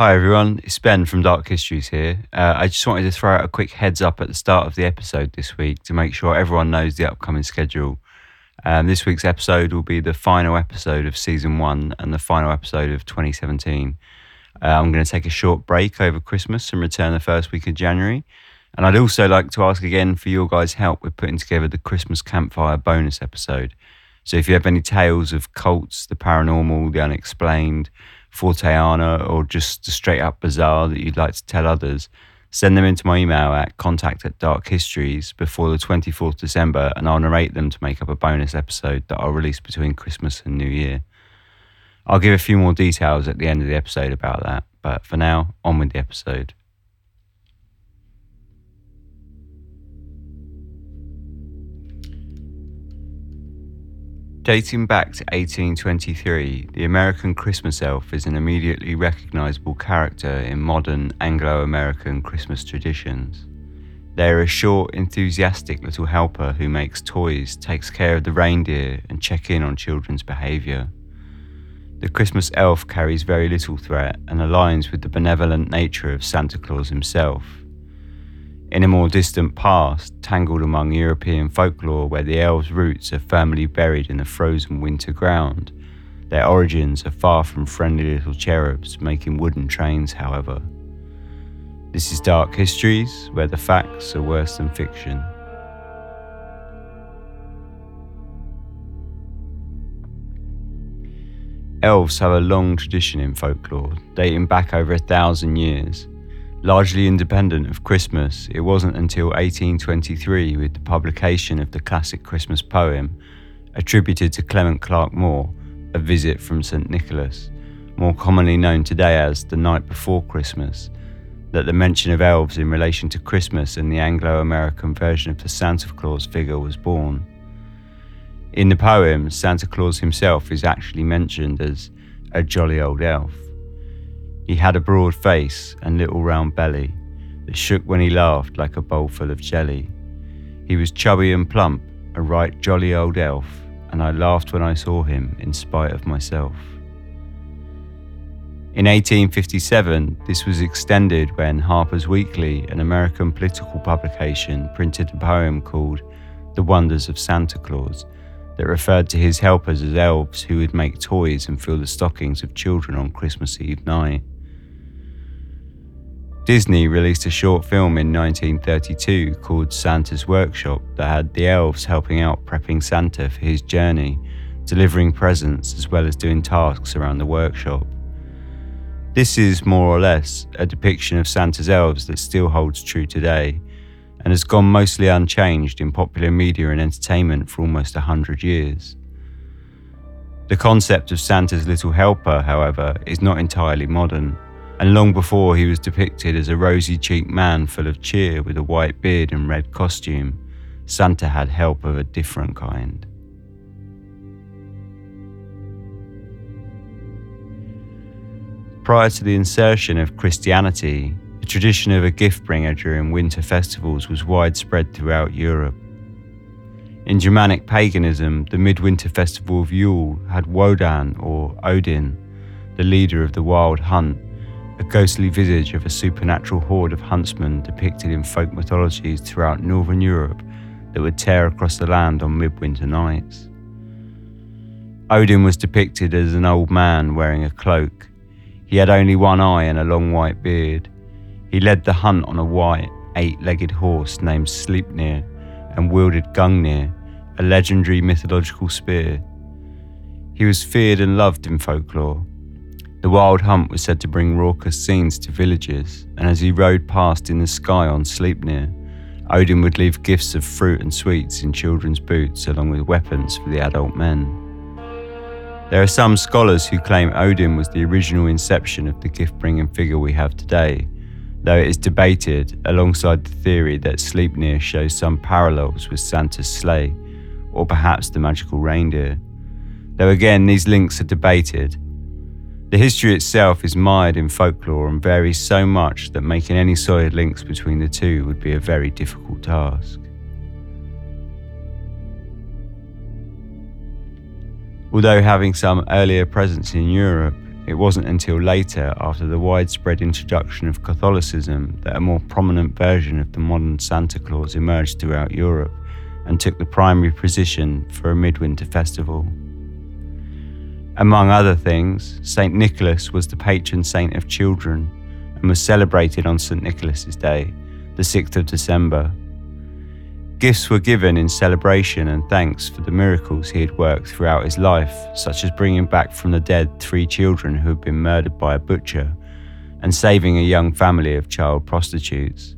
Hi everyone, it's Ben from Dark Histories here. Uh, I just wanted to throw out a quick heads up at the start of the episode this week to make sure everyone knows the upcoming schedule. Um, this week's episode will be the final episode of season one and the final episode of 2017. Uh, I'm going to take a short break over Christmas and return the first week of January. And I'd also like to ask again for your guys' help with putting together the Christmas campfire bonus episode. So if you have any tales of cults, the paranormal, the unexplained, Forteana, or just straight up bizarre that you'd like to tell others, send them into my email at contact at dark histories before the 24th December and I'll narrate them to make up a bonus episode that I'll release between Christmas and New Year. I'll give a few more details at the end of the episode about that, but for now, on with the episode. Dating back to 1823, the American Christmas elf is an immediately recognizable character in modern Anglo American Christmas traditions. They are a short, enthusiastic little helper who makes toys, takes care of the reindeer, and check in on children's behavior. The Christmas elf carries very little threat and aligns with the benevolent nature of Santa Claus himself. In a more distant past, tangled among European folklore where the elves' roots are firmly buried in the frozen winter ground, their origins are far from friendly little cherubs making wooden trains, however. This is Dark Histories, where the facts are worse than fiction. Elves have a long tradition in folklore, dating back over a thousand years. Largely independent of Christmas, it wasn't until 1823 with the publication of the classic Christmas poem, attributed to Clement Clarke Moore, A Visit from St. Nicholas, more commonly known today as The Night Before Christmas, that the mention of elves in relation to Christmas and the Anglo American version of the Santa Claus figure was born. In the poem, Santa Claus himself is actually mentioned as a jolly old elf. He had a broad face and little round belly that shook when he laughed like a bowl full of jelly. He was chubby and plump, a right jolly old elf, and I laughed when I saw him in spite of myself. In 1857, this was extended when Harper's Weekly, an American political publication, printed a poem called The Wonders of Santa Claus that referred to his helpers as elves who would make toys and fill the stockings of children on Christmas Eve night. Disney released a short film in 1932 called Santa's Workshop that had the elves helping out prepping Santa for his journey, delivering presents as well as doing tasks around the workshop. This is more or less a depiction of Santa's elves that still holds true today and has gone mostly unchanged in popular media and entertainment for almost a hundred years. The concept of Santa's little helper, however, is not entirely modern and long before he was depicted as a rosy cheeked man full of cheer with a white beard and red costume, Santa had help of a different kind. Prior to the insertion of Christianity, the tradition of a gift bringer during winter festivals was widespread throughout Europe. In Germanic paganism, the midwinter festival of Yule had Wodan or Odin, the leader of the wild hunt, a ghostly visage of a supernatural horde of huntsmen depicted in folk mythologies throughout northern Europe that would tear across the land on midwinter nights. Odin was depicted as an old man wearing a cloak. He had only one eye and a long white beard. He led the hunt on a white, eight legged horse named Sleipnir and wielded Gungnir, a legendary mythological spear. He was feared and loved in folklore, the wild hunt was said to bring raucous scenes to villages, and as he rode past in the sky on Sleipnir, Odin would leave gifts of fruit and sweets in children's boots along with weapons for the adult men. There are some scholars who claim Odin was the original inception of the gift bringing figure we have today, though it is debated alongside the theory that Sleipnir shows some parallels with Santa's sleigh, or perhaps the magical reindeer. Though again, these links are debated, the history itself is mired in folklore and varies so much that making any solid links between the two would be a very difficult task. Although having some earlier presence in Europe, it wasn't until later, after the widespread introduction of Catholicism, that a more prominent version of the modern Santa Claus emerged throughout Europe and took the primary position for a midwinter festival. Among other things, St. Nicholas was the patron saint of children and was celebrated on St. Nicholas's Day, the 6th of December. Gifts were given in celebration and thanks for the miracles he had worked throughout his life, such as bringing back from the dead three children who had been murdered by a butcher and saving a young family of child prostitutes.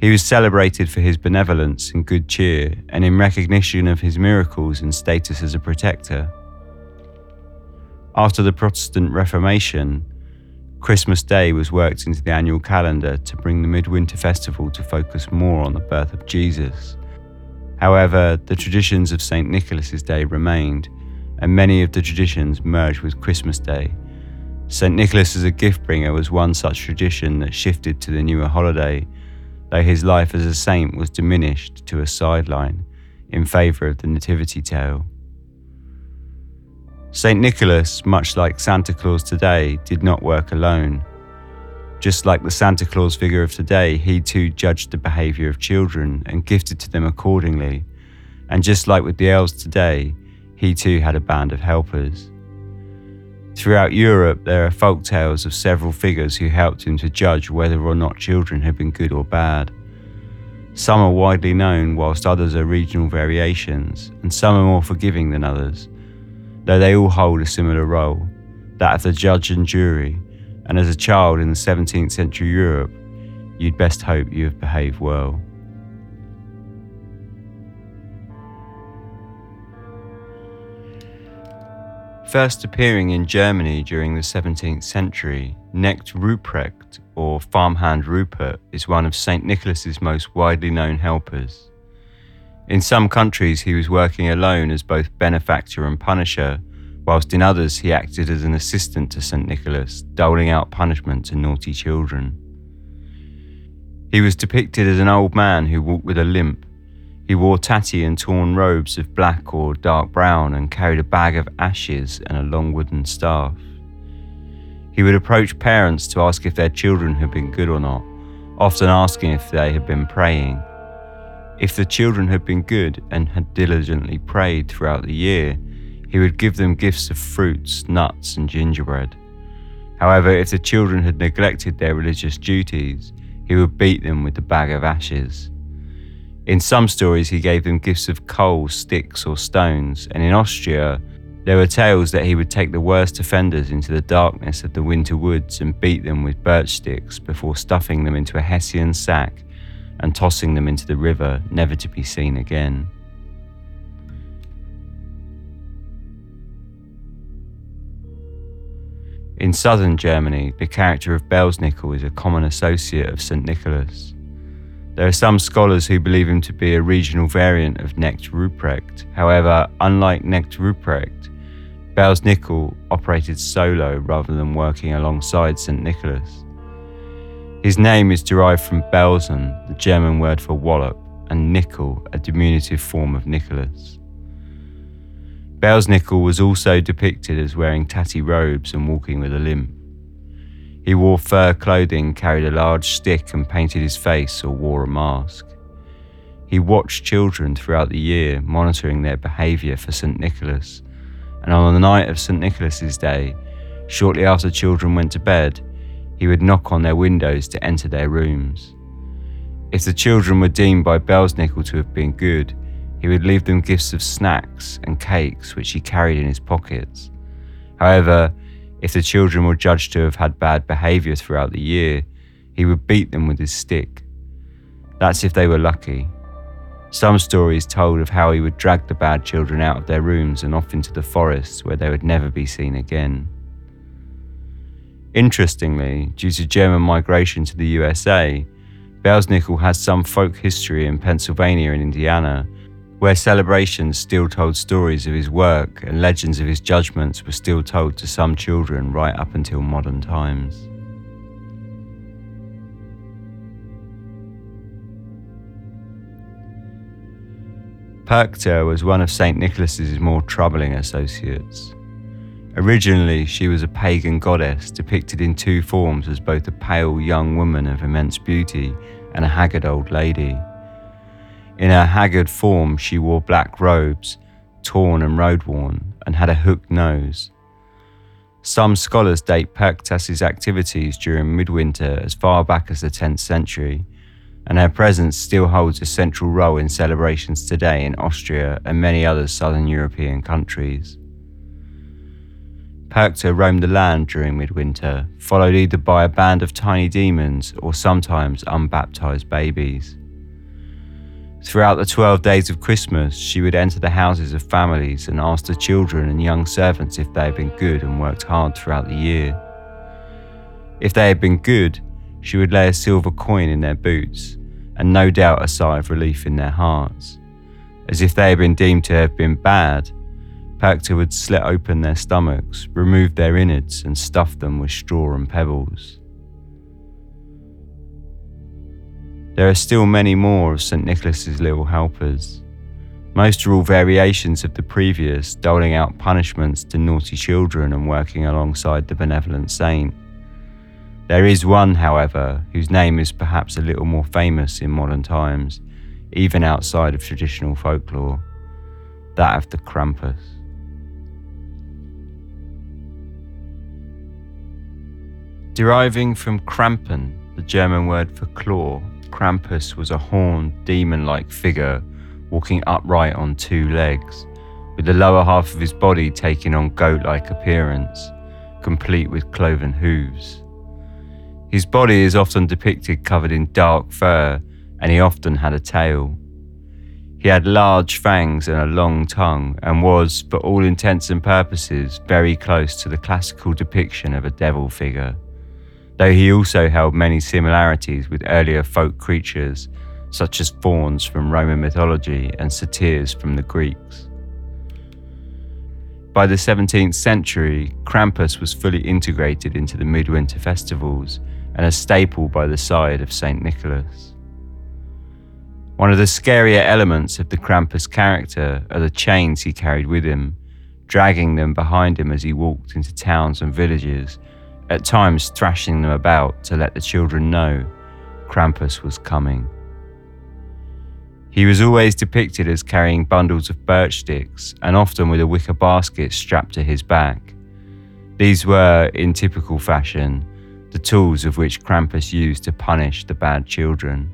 He was celebrated for his benevolence and good cheer, and in recognition of his miracles and status as a protector. After the Protestant Reformation, Christmas Day was worked into the annual calendar to bring the Midwinter Festival to focus more on the birth of Jesus. However, the traditions of St. Nicholas's Day remained, and many of the traditions merged with Christmas Day. St. Nicholas as a gift bringer was one such tradition that shifted to the newer holiday, though his life as a saint was diminished to a sideline in favour of the Nativity tale. St. Nicholas, much like Santa Claus today, did not work alone. Just like the Santa Claus figure of today, he too judged the behaviour of children and gifted to them accordingly. And just like with the elves today, he too had a band of helpers. Throughout Europe, there are folk tales of several figures who helped him to judge whether or not children had been good or bad. Some are widely known, whilst others are regional variations, and some are more forgiving than others though they all hold a similar role that of the judge and jury, and as a child in the 17th century Europe, you'd best hope you have behaved well. First appearing in Germany during the 17th century, Knecht Ruprecht, or farmhand Rupert, is one of St. Nicholas's most widely known helpers. In some countries, he was working alone as both benefactor and punisher, whilst in others, he acted as an assistant to St. Nicholas, doling out punishment to naughty children. He was depicted as an old man who walked with a limp. He wore tatty and torn robes of black or dark brown and carried a bag of ashes and a long wooden staff. He would approach parents to ask if their children had been good or not, often asking if they had been praying. If the children had been good and had diligently prayed throughout the year, he would give them gifts of fruits, nuts, and gingerbread. However, if the children had neglected their religious duties, he would beat them with the bag of ashes. In some stories, he gave them gifts of coal, sticks, or stones, and in Austria, there were tales that he would take the worst offenders into the darkness of the winter woods and beat them with birch sticks before stuffing them into a Hessian sack and tossing them into the river, never to be seen again. In southern Germany, the character of Belsnickel is a common associate of St. Nicholas. There are some scholars who believe him to be a regional variant of Knecht Ruprecht. However, unlike Knecht Ruprecht, Belsnickel operated solo rather than working alongside St. Nicholas. His name is derived from Belsen, the German word for wallop, and nickel, a diminutive form of Nicholas. Belsnickel was also depicted as wearing tatty robes and walking with a limp. He wore fur clothing, carried a large stick, and painted his face or wore a mask. He watched children throughout the year, monitoring their behaviour for St. Nicholas, and on the night of St. Nicholas's Day, shortly after children went to bed, he would knock on their windows to enter their rooms. If the children were deemed by Belsnickel to have been good, he would leave them gifts of snacks and cakes which he carried in his pockets. However, if the children were judged to have had bad behaviour throughout the year, he would beat them with his stick. That's if they were lucky. Some stories told of how he would drag the bad children out of their rooms and off into the forests where they would never be seen again. Interestingly, due to German migration to the USA, Belsnickel has some folk history in Pennsylvania and Indiana, where celebrations still told stories of his work and legends of his judgments were still told to some children right up until modern times. Perchta was one of St. Nicholas's more troubling associates. Originally, she was a pagan goddess depicted in two forms as both a pale young woman of immense beauty and a haggard old lady. In her haggard form, she wore black robes, torn and road worn, and had a hooked nose. Some scholars date Perchta's activities during midwinter as far back as the 10th century, and her presence still holds a central role in celebrations today in Austria and many other southern European countries. Perchta roamed the land during midwinter, followed either by a band of tiny demons or sometimes unbaptized babies. Throughout the 12 days of Christmas, she would enter the houses of families and ask the children and young servants if they had been good and worked hard throughout the year. If they had been good, she would lay a silver coin in their boots, and no doubt a sigh of relief in their hearts. As if they had been deemed to have been bad, Perchta would slit open their stomachs, remove their innards, and stuff them with straw and pebbles. There are still many more of St. Nicholas's little helpers. Most are all variations of the previous, doling out punishments to naughty children and working alongside the benevolent saint. There is one, however, whose name is perhaps a little more famous in modern times, even outside of traditional folklore that of the Krampus. Deriving from Krampen, the German word for claw, Krampus was a horned, demon like figure walking upright on two legs, with the lower half of his body taking on goat like appearance, complete with cloven hooves. His body is often depicted covered in dark fur, and he often had a tail. He had large fangs and a long tongue, and was, for all intents and purposes, very close to the classical depiction of a devil figure though he also held many similarities with earlier folk creatures, such as fauns from Roman mythology and satyrs from the Greeks. By the 17th century, Krampus was fully integrated into the midwinter festivals and a staple by the side of St. Nicholas. One of the scarier elements of the Krampus character are the chains he carried with him, dragging them behind him as he walked into towns and villages at times thrashing them about to let the children know Krampus was coming. He was always depicted as carrying bundles of birch sticks and often with a wicker basket strapped to his back. These were, in typical fashion, the tools of which Krampus used to punish the bad children.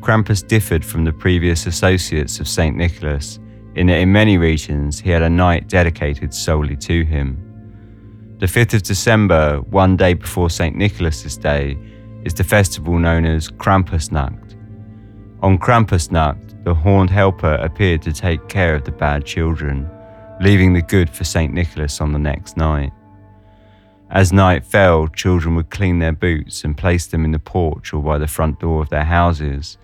Krampus differed from the previous associates of St. Nicholas in that in many regions he had a night dedicated solely to him. The 5th of December, one day before St. Nicholas's Day, is the festival known as Krampusnacht. On Krampusnacht, the horned helper appeared to take care of the bad children, leaving the good for St. Nicholas on the next night. As night fell, children would clean their boots and place them in the porch or by the front door of their houses,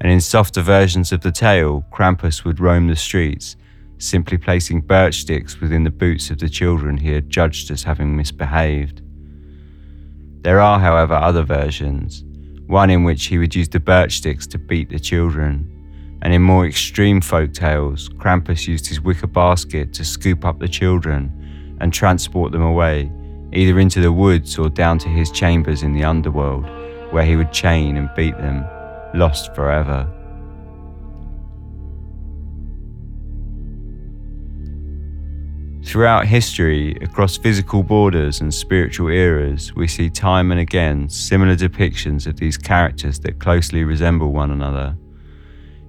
and in softer versions of the tale, Krampus would roam the streets, simply placing birch sticks within the boots of the children he had judged as having misbehaved. There are, however, other versions, one in which he would use the birch sticks to beat the children, and in more extreme folk tales, Krampus used his wicker basket to scoop up the children and transport them away, either into the woods or down to his chambers in the underworld, where he would chain and beat them lost forever. Throughout history, across physical borders and spiritual eras, we see time and again similar depictions of these characters that closely resemble one another.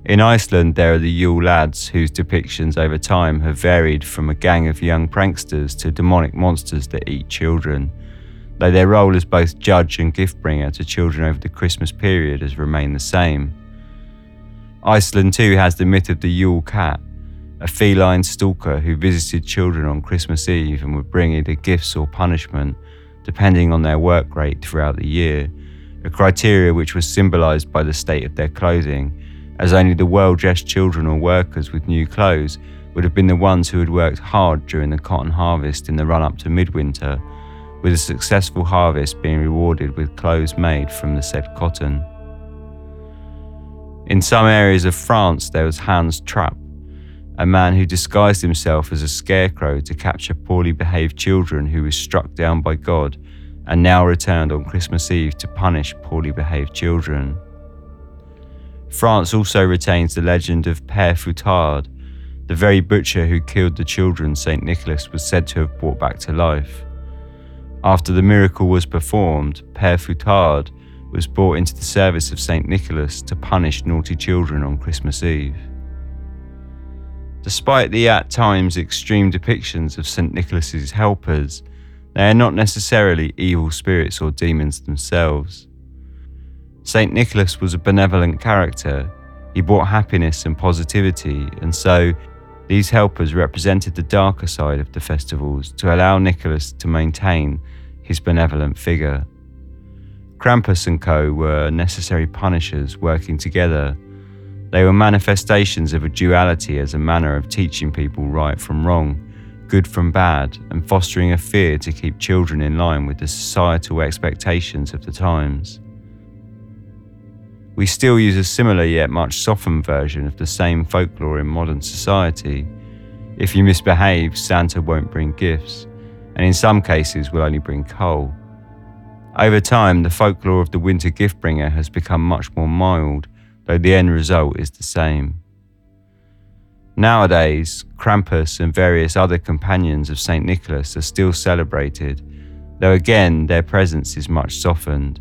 In Iceland, there are the Yule lads, whose depictions over time have varied from a gang of young pranksters to demonic monsters that eat children though their role as both judge and gift bringer to children over the Christmas period has remained the same. Iceland too has the myth of the Yule cat, a feline stalker who visited children on Christmas Eve and would bring either gifts or punishment, depending on their work rate throughout the year, a criteria which was symbolized by the state of their clothing, as only the well dressed children or workers with new clothes would have been the ones who had worked hard during the cotton harvest in the run up to midwinter with a successful harvest being rewarded with clothes made from the said cotton. In some areas of France, there was Hans Trapp, a man who disguised himself as a scarecrow to capture poorly behaved children who was struck down by God and now returned on Christmas Eve to punish poorly behaved children. France also retains the legend of Père Fouettard, the very butcher who killed the children St. Nicholas was said to have brought back to life. After the miracle was performed, Père Fouettard was brought into the service of St. Nicholas to punish naughty children on Christmas Eve. Despite the at times extreme depictions of St. Nicholas's helpers, they are not necessarily evil spirits or demons themselves. St. Nicholas was a benevolent character. He brought happiness and positivity, and so these helpers represented the darker side of the festivals to allow Nicholas to maintain his benevolent figure. Krampus and co were necessary punishers working together. They were manifestations of a duality as a manner of teaching people right from wrong, good from bad, and fostering a fear to keep children in line with the societal expectations of the times. We still use a similar yet much softened version of the same folklore in modern society. If you misbehave, Santa won't bring gifts, and in some cases will only bring coal. Over time, the folklore of the winter gift bringer has become much more mild, though the end result is the same. Nowadays, Krampus and various other companions of St. Nicholas are still celebrated, though again their presence is much softened.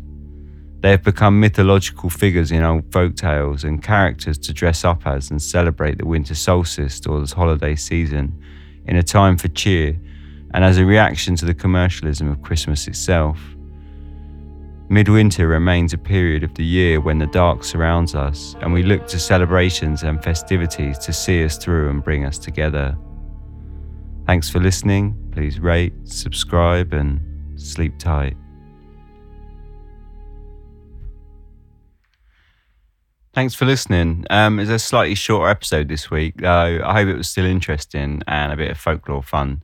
They have become mythological figures in old folk tales and characters to dress up as and celebrate the winter solstice or the holiday season in a time for cheer and as a reaction to the commercialism of Christmas itself. Midwinter remains a period of the year when the dark surrounds us, and we look to celebrations and festivities to see us through and bring us together. Thanks for listening. Please rate, subscribe, and sleep tight. Thanks for listening. Um, it's a slightly shorter episode this week, though I hope it was still interesting and a bit of folklore fun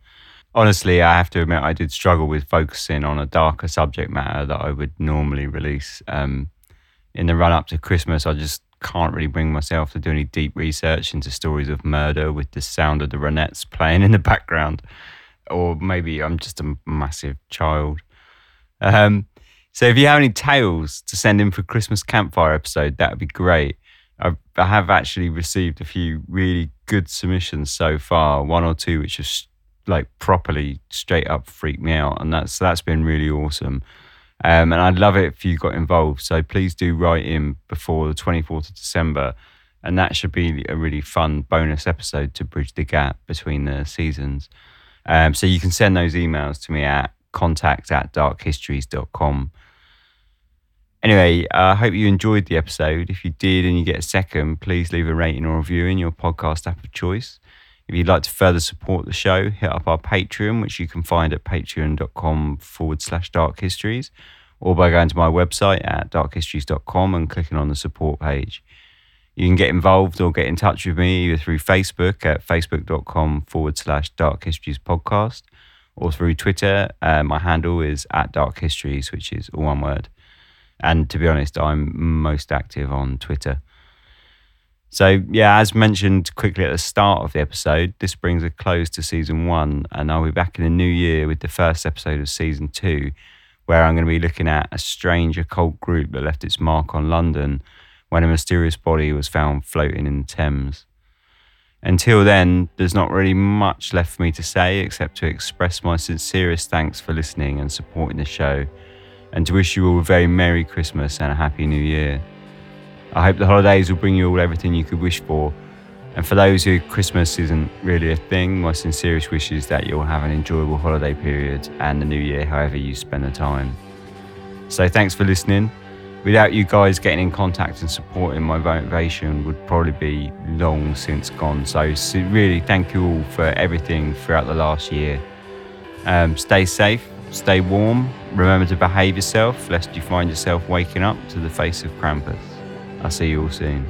honestly, I have to admit, I did struggle with focusing on a darker subject matter that I would normally release. Um, in the run up to Christmas, I just can't really bring myself to do any deep research into stories of murder with the sound of the Ronettes playing in the background. Or maybe I'm just a massive child. Um, so if you have any tales to send in for Christmas campfire episode, that would be great. I've, I have actually received a few really good submissions so far, one or two which just like properly straight up freaked me out, and that's that's been really awesome. Um, and I'd love it if you got involved. So please do write in before the 24th of December, and that should be a really fun bonus episode to bridge the gap between the seasons. Um, so you can send those emails to me at contact at darkhistories.com. Anyway, I uh, hope you enjoyed the episode. If you did and you get a second, please leave a rating or review in your podcast app of choice. If you'd like to further support the show, hit up our Patreon, which you can find at patreon.com forward slash dark histories, or by going to my website at darkhistories.com and clicking on the support page. You can get involved or get in touch with me either through Facebook at facebook.com forward slash dark histories podcast or through Twitter. Uh, my handle is at dark histories, which is all one word. And to be honest, I'm most active on Twitter. So, yeah, as mentioned quickly at the start of the episode, this brings a close to season one, and I'll be back in the new year with the first episode of season two, where I'm going to be looking at a strange occult group that left its mark on London when a mysterious body was found floating in the Thames. Until then, there's not really much left for me to say except to express my sincerest thanks for listening and supporting the show, and to wish you all a very Merry Christmas and a Happy New Year. I hope the holidays will bring you all everything you could wish for. And for those who Christmas isn't really a thing, my sincerest wish is that you'll have an enjoyable holiday period and the new year, however you spend the time. So thanks for listening. Without you guys getting in contact and supporting my motivation would probably be long since gone. So, so really thank you all for everything throughout the last year. Um, stay safe, stay warm, remember to behave yourself lest you find yourself waking up to the face of Krampus. I'll see you all soon.